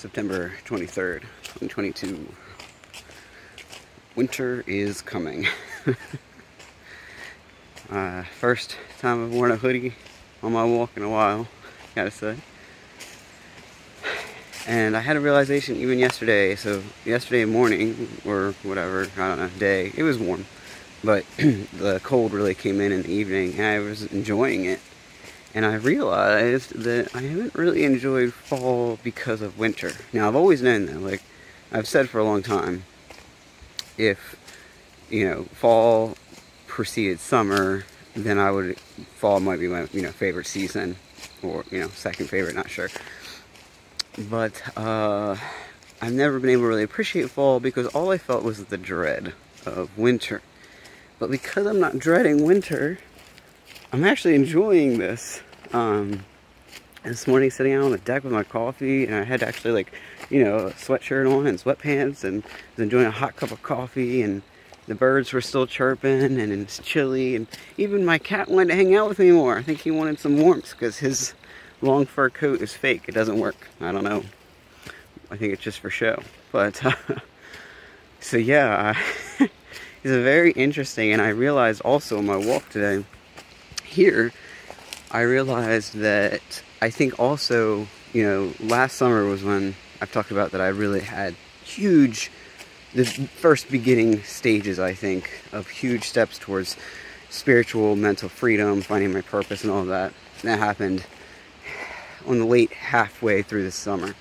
September 23rd, 2022. Winter is coming. uh, first time I've worn a hoodie on my walk in a while, gotta say. And I had a realization even yesterday. So yesterday morning, or whatever, I don't know, day, it was warm. But the cold really came in in the evening, and I was enjoying it. And I realized that I haven't really enjoyed fall because of winter. Now, I've always known that. Like, I've said for a long time, if, you know, fall preceded summer, then I would, fall might be my, you know, favorite season. Or, you know, second favorite, not sure but uh, I've never been able to really appreciate fall because all I felt was the dread of winter. But because I'm not dreading winter, I'm actually enjoying this. Um, this morning sitting out on the deck with my coffee and I had actually like, you know, a sweatshirt on and sweatpants and was enjoying a hot cup of coffee and the birds were still chirping and it's chilly and even my cat wanted to hang out with me more. I think he wanted some warmth because his long fur coat is fake. It doesn't work. I don't know. I think it's just for show. But, uh, so yeah, it's very interesting. And I realized also on my walk today, here, I realized that I think also, you know, last summer was when I've talked about that I really had huge, the first beginning stages, I think, of huge steps towards spiritual, mental freedom, finding my purpose and all that. That happened on the late halfway through the summer.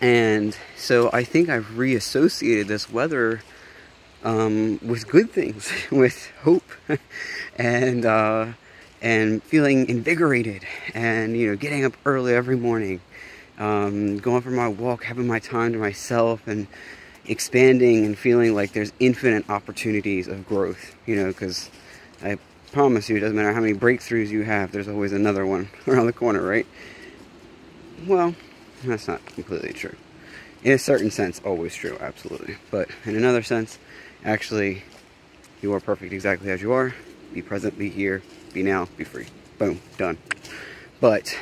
And so I think I've reassociated this weather um, with good things, with hope, and uh, and feeling invigorated, and you know, getting up early every morning, um, going for my walk, having my time to myself, and expanding and feeling like there's infinite opportunities of growth. You know, because I promise you, it doesn't matter how many breakthroughs you have, there's always another one around the corner, right? Well, that's not completely true. In a certain sense, always true, absolutely. But in another sense, actually, you are perfect exactly as you are. Be present, be here, be now, be free. Boom, done. But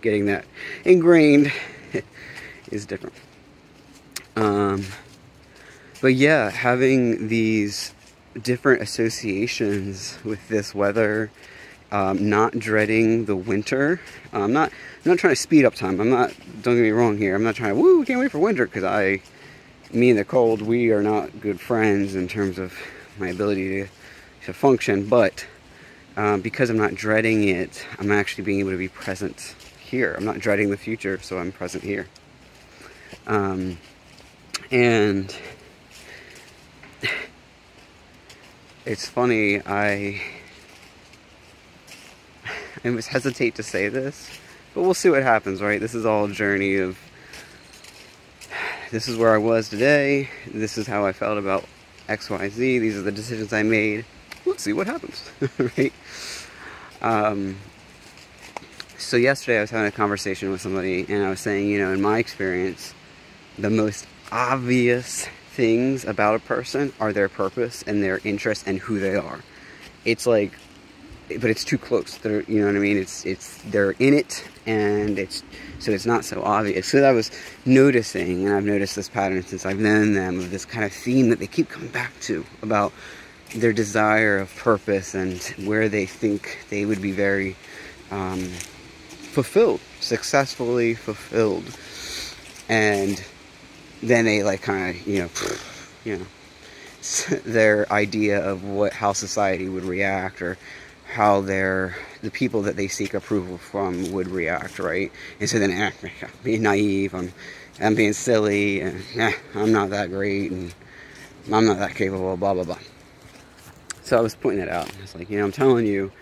getting that ingrained is different. Um, but yeah, having these different associations with this weather. Um, not dreading the winter. I'm not. I'm not trying to speed up time. I'm not. Don't get me wrong here. I'm not trying to. Woo! Can't wait for winter because I, me and the cold, we are not good friends in terms of my ability to to function. But um, because I'm not dreading it, I'm actually being able to be present here. I'm not dreading the future, so I'm present here. Um, and it's funny, I I almost hesitate to say this, but we'll see what happens, right? This is all a journey of this is where I was today, this is how I felt about XYZ, these are the decisions I made. Let's see what happens, right? Um, so yesterday I was having a conversation with somebody and I was saying, you know, in my experience, the most obvious things about a person are their purpose and their interest and who they are. It's like, but it's too close. They're, you know what I mean? It's it's they're in it, and it's so it's not so obvious. So I was noticing, and I've noticed this pattern since I've known them of this kind of theme that they keep coming back to about their desire of purpose and where they think they would be very um, fulfilled, successfully fulfilled, and then they like kind of you know you know their idea of what how society would react or how their the people that they seek approval from would react right? And so then eh, I'm being naive i'm i'm being silly and eh, i'm not that great and i'm not that capable blah blah blah so i was pointing that out it's like you know i'm telling you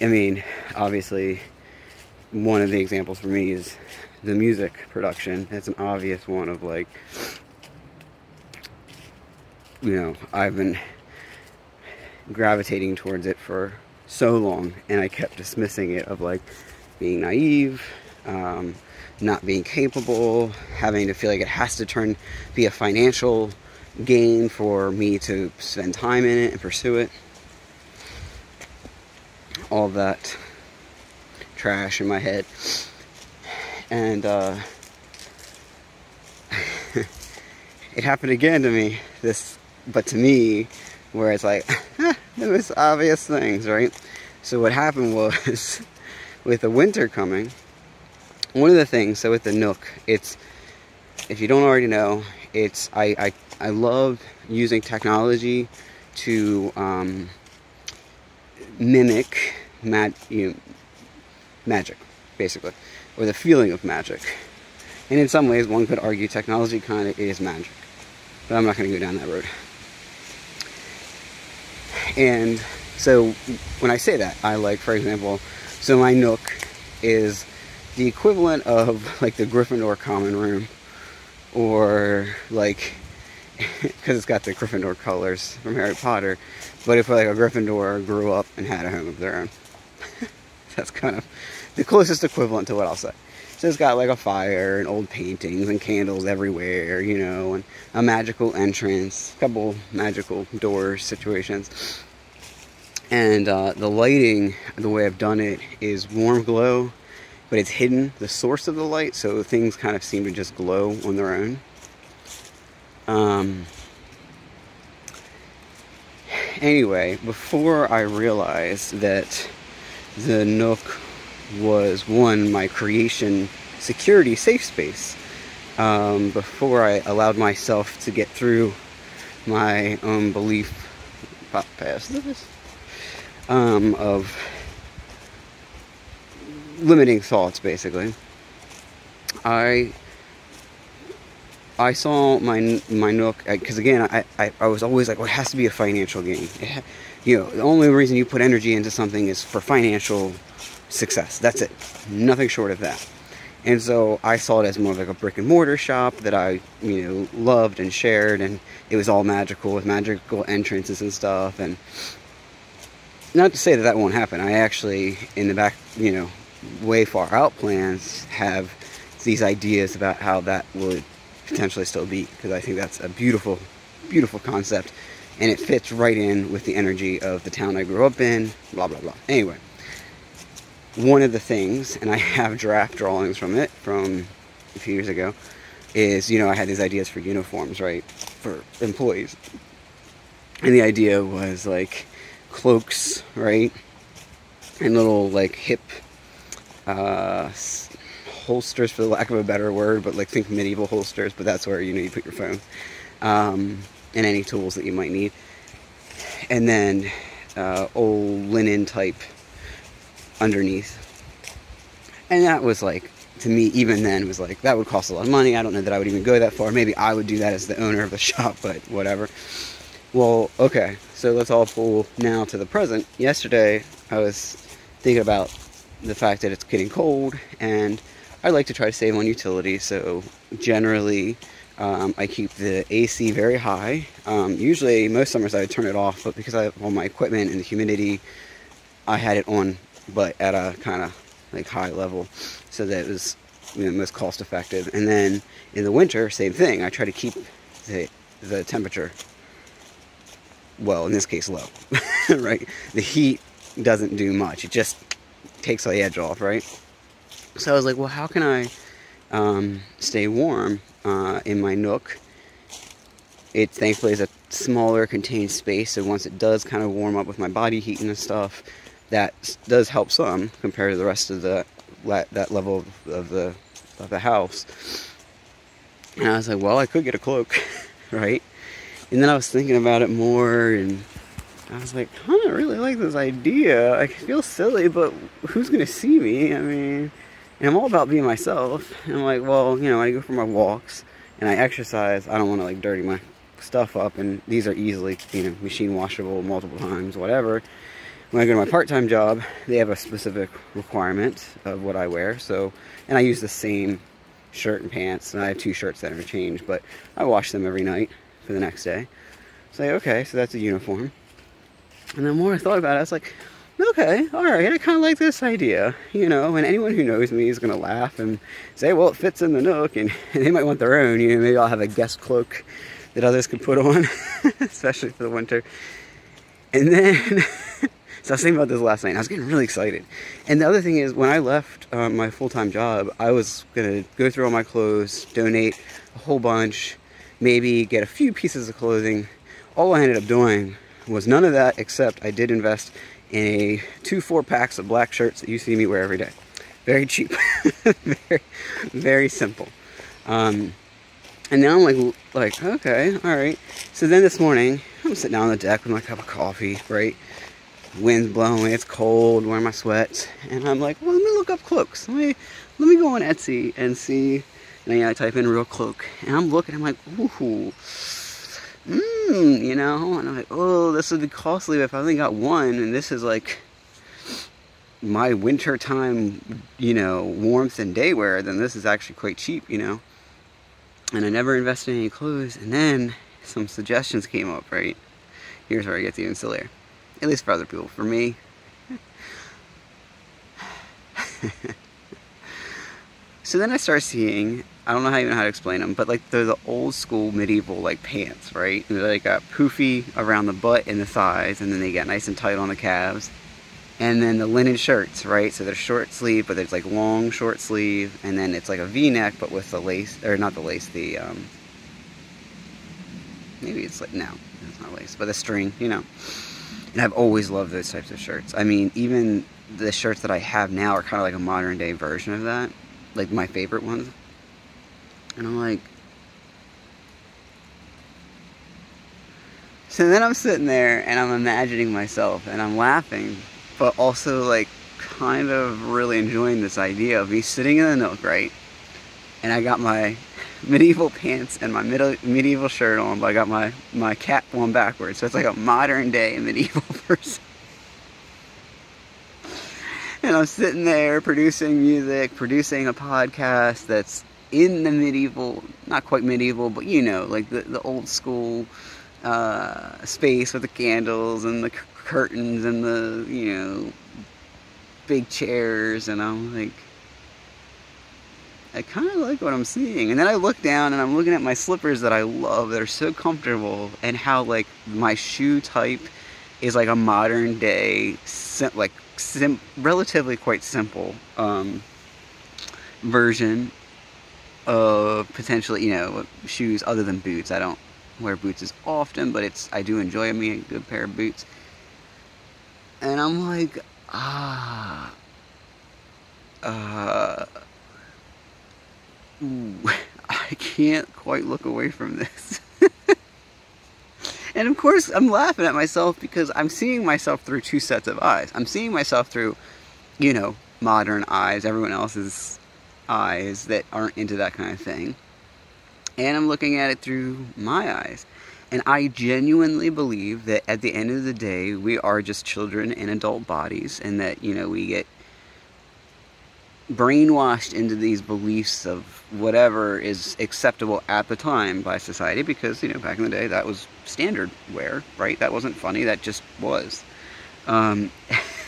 i mean obviously one of the examples for me is the music production. That's an obvious one of like, you know, I've been gravitating towards it for so long and I kept dismissing it of like being naive, um, not being capable, having to feel like it has to turn, be a financial gain for me to spend time in it and pursue it. All that trash in my head. And uh, it happened again to me. This, but to me, where it's like, the most obvious things, right? So what happened was, with the winter coming, one of the things, so with the Nook, it's, if you don't already know, it's, I, I, I love using technology to um, mimic mag, you know, magic, basically, or the feeling of magic. And in some ways, one could argue technology kind of is magic. But I'm not going to go down that road. And so when I say that, I like, for example, so my Nook is the equivalent of like the Gryffindor common room or like because it's got the Gryffindor colors from Harry Potter but if like a Gryffindor grew up and had a home of their own that's kind of the closest equivalent to what I'll say. So it's got like a fire and old paintings and candles everywhere you know and a magical entrance a couple magical door situations. And uh, the lighting the way I've done it is warm glow but it's hidden the source of the light, so things kind of seem to just glow on their own. Um, anyway, before I realized that the Nook was one, my creation security safe space, um, before I allowed myself to get through my own belief past this, um, of limiting thoughts basically. I I saw my my Nook because again I, I, I was always like well it has to be a financial gain. Ha, you know the only reason you put energy into something is for financial success. That's it. Nothing short of that. And so I saw it as more like a brick and mortar shop that I, you know, loved and shared, and it was all magical with magical entrances and stuff. And not to say that that won't happen. I actually, in the back, you know, way far out plans have these ideas about how that would potentially still be because I think that's a beautiful, beautiful concept and it fits right in with the energy of the town I grew up in, blah, blah, blah. Anyway, one of the things, and I have draft drawings from it from a few years ago, is, you know, I had these ideas for uniforms, right, for employees. And the idea was like cloaks, right, and little like hip uh, holsters, for the lack of a better word, but like think medieval holsters, but that's where you know you put your phone um, and any tools that you might need. And then uh, old linen type underneath. And that was like, to me, even then, was like, that would cost a lot of money. I don't know that I would even go that far. Maybe I would do that as the owner of the shop, but whatever. Well, okay, so let's all pull now to the present. Yesterday, I was thinking about the fact that it's getting cold and I like to try to save on utilities so generally um, I keep the AC very high. Um, usually most summers I would turn it off but because I have all my equipment and the humidity I had it on but at a kind of like high level so that it was you know, most cost effective and then in the winter same thing. I try to keep the, the temperature well in this case low right? The heat doesn't do much. It just takes the edge off, right? So I was like, well, how can I um, stay warm uh, in my Nook? It thankfully is a smaller contained space, so once it does kind of warm up with my body heat and stuff, that does help some compared to the rest of the that level of, of the of the house. And I was like, well, I could get a cloak, right? And then I was thinking about it more and I was like, I don't really like this idea. I feel silly, but who's gonna see me? I mean, and I'm all about being myself. And I'm like, well, you know, I go for my walks and I exercise. I don't want to like dirty my stuff up, and these are easily, you know, machine washable multiple times, whatever. When I go to my part-time job, they have a specific requirement of what I wear. So, and I use the same shirt and pants, and I have two shirts that interchange, but I wash them every night for the next day. So, okay, so that's a uniform. And the more I thought about it, I was like, okay, all right, I kind of like this idea, you know. And anyone who knows me is gonna laugh and say, well, it fits in the Nook, and, and they might want their own. You know, maybe I'll have a guest cloak that others can put on, especially for the winter. And then, so I was thinking about this last night. I was getting really excited. And the other thing is, when I left uh, my full-time job, I was gonna go through all my clothes, donate a whole bunch, maybe get a few pieces of clothing. All I ended up doing was none of that except I did invest in a two four packs of black shirts that you see me wear every day. Very cheap, very, very simple. Um, and now I'm like, like, okay, all right. So then this morning, I'm sitting down on the deck with my cup of coffee, right? Wind's blowing, it's cold, wearing my sweats, and I'm like, well, let me look up cloaks. Let me, let me go on Etsy and see. And I type in real cloak, and I'm looking, I'm like, ooh, mmm, you know? And I'm like, oh, this would be costly if I only got one, and this is like my wintertime, you know, warmth and day wear, then this is actually quite cheap, you know? And I never invested in any clothes, and then some suggestions came up, right? Here's where it gets even sillier. At least for other people. For me, so then I start seeing, I don't know how even how to explain them, but like they're the old school medieval like pants, right? And they like got poofy around the butt and the thighs, and then they get nice and tight on the calves. And then the linen shirts, right? So they're short sleeve, but there's like long short sleeve, and then it's like a V-neck, but with the lace, or not the lace, the um, maybe it's like no, it's not lace, but the string, you know. And I've always loved those types of shirts. I mean, even the shirts that I have now are kind of like a modern day version of that, like my favorite ones. And I'm like, so then I'm sitting there and I'm imagining myself and I'm laughing, but also like kind of really enjoying this idea of me sitting in the nook, right? And I got my medieval pants and my middle, medieval shirt on, but I got my, my cap on backwards. So it's like a modern day medieval person. and I'm sitting there producing music, producing a podcast that's in the medieval, not quite medieval, but you know, like the, the old school uh, space with the candles and the curtains and the, you know, big chairs. And I'm like, I kind of like what I'm seeing. And then I look down and I'm looking at my slippers that I love. They're so comfortable and how like my shoe type is like a modern day, like sim- relatively quite simple um, version of potentially, you know, shoes other than boots. I don't wear boots as often, but it's I do enjoy me a good pair of boots. And I'm like, ah, uh, ooh, I can't quite look away from this. and of course, I'm laughing at myself because I'm seeing myself through two sets of eyes. I'm seeing myself through, you know, modern eyes, everyone else's eyes that aren't into that kind of thing. And I'm looking at it through my eyes. And I genuinely believe that at the end of the day, we are just children in adult bodies, and that, you know, we get brainwashed into these beliefs of whatever is acceptable at the time by society because you know back in the day that was standard wear right that wasn't funny that just was um,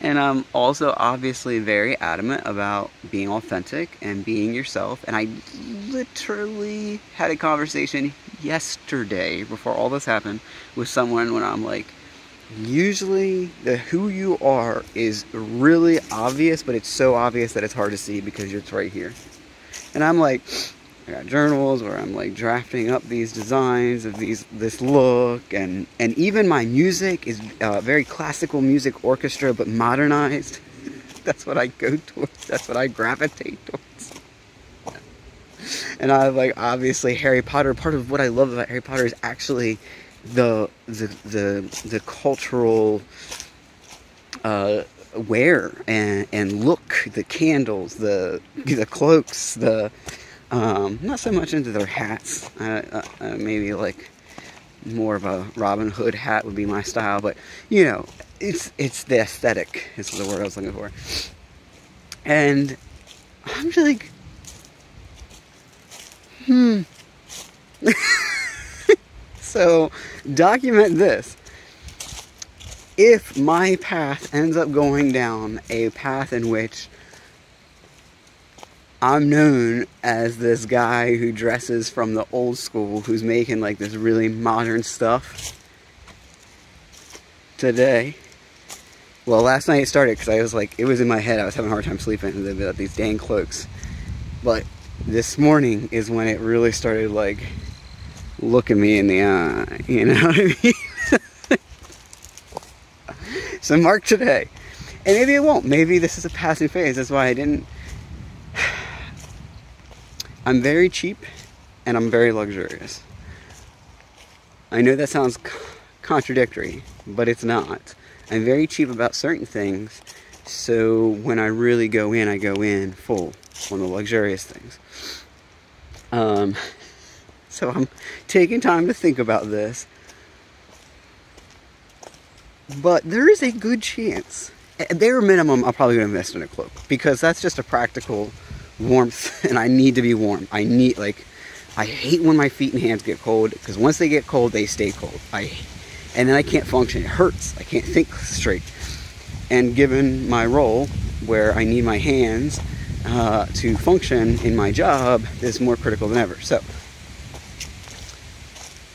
and i'm also obviously very adamant about being authentic and being yourself and i literally had a conversation yesterday before all this happened with someone when i'm like usually the who you are is really obvious, but it's so obvious that it's hard to see because it's right here. And I'm like, I got journals where I'm like drafting up these designs of these this look, and and even my music is uh, very classical music orchestra, but modernized. That's what I go towards. That's what I gravitate towards. And I like obviously Harry Potter. Part of what I love about Harry Potter is actually the the the, the cultural uh, wear and, and look, the candles, the the cloaks, the um, not so much into their hats. Uh, uh, maybe like more of a Robin Hood hat would be my style, but you know, it's it's the aesthetic is the word I was looking for. And I'm just like, hmm. So document this. If my path ends up going down a path in which I'm known as this guy who dresses from the old school, who's making like this really modern stuff today. Well, last night it started because I was like, it was in my head. I was having a hard time sleeping about these dang cloaks. But this morning is when it really started like looking me in the eye. You know what I mean? so mark today. And maybe it won't. Maybe this is a passing phase. That's why I didn't. I'm very cheap and I'm very luxurious. I know that sounds contradictory, but it's not. I'm very cheap about certain things, so when I really go in, I go in full on the luxurious things. Um, so I'm taking time to think about this. But there is a good chance, at bare minimum, I'll probably going to invest in a cloak because that's just a practical warmth, and I need to be warm. I need like, I hate when my feet and hands get cold because once they get cold, they stay cold. I, and then I can't function. It hurts. I can't think straight. And given my role, where I need my hands uh, to function in my job, is more critical than ever. So,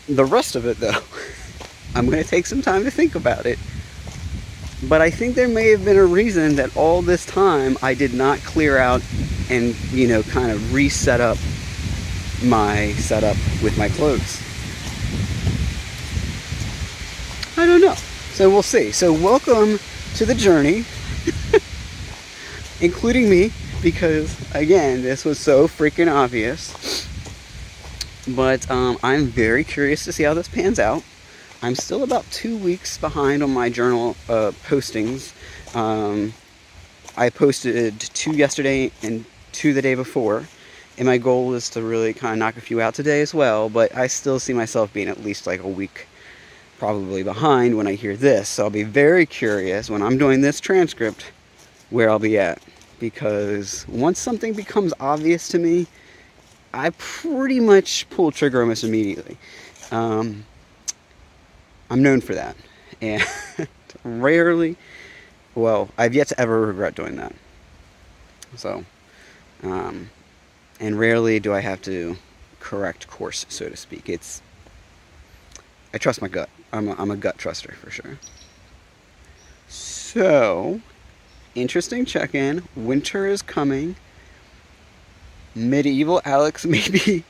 the rest of it, though, I'm going to take some time to think about it. But I think there may have been a reason that all this time I did not clear out and, you know, kind of reset up my setup with my clothes. I don't know. So we'll see. So welcome to the journey, including me, because again, this was so freaking obvious. But um, I'm very curious to see how this pans out. I'm still about two weeks behind on my journal uh, postings. Um, I posted two yesterday and two the day before. And my goal is to really kind of knock a few out today as well. But I still see myself being at least like a week probably behind when I hear this. So I'll be very curious when I'm doing this transcript where I'll be at. Because once something becomes obvious to me, I pretty much pull trigger almost immediately. Um, I'm known for that. And rarely, well, I've yet to ever regret doing that. So, um, and rarely do I have to correct course, so to speak. It's, I trust my gut. I'm a, I'm a gut truster for sure. So, interesting check in. Winter is coming. Medieval Alex maybe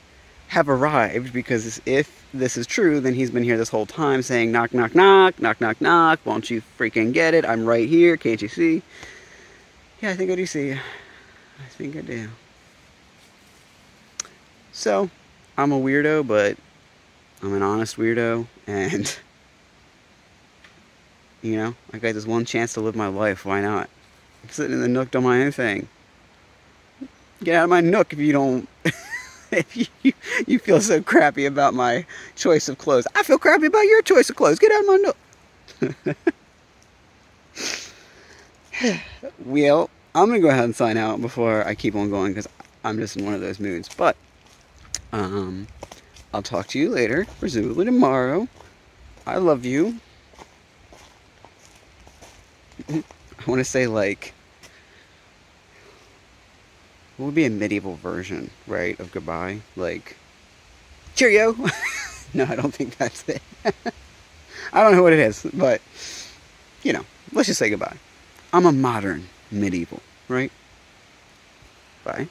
have arrived because if this is true, then he's been here this whole time saying, knock, knock, knock, knock, knock, knock. Won't you freaking get it? I'm right here. Can't you see? Yeah, I think I do see you. I think I do. So, I'm a weirdo, but I'm an honest weirdo, and you know, I got this one chance to live my life. Why not? I'm sitting in the nook doing my own thing. Get out of my nook if you don't. if you, you feel so crappy about my choice of clothes. I feel crappy about your choice of clothes. Get out of my nook. well, I'm gonna go ahead and sign out before I keep on going because I'm just in one of those moods. But um, I'll talk to you later, presumably tomorrow. I love you. I want to say like would be a medieval version, right, of goodbye? Like cheerio. no, I don't think that's it. I don't know what it is, but you know, let's just say goodbye. I'm a modern medieval, right? Bye.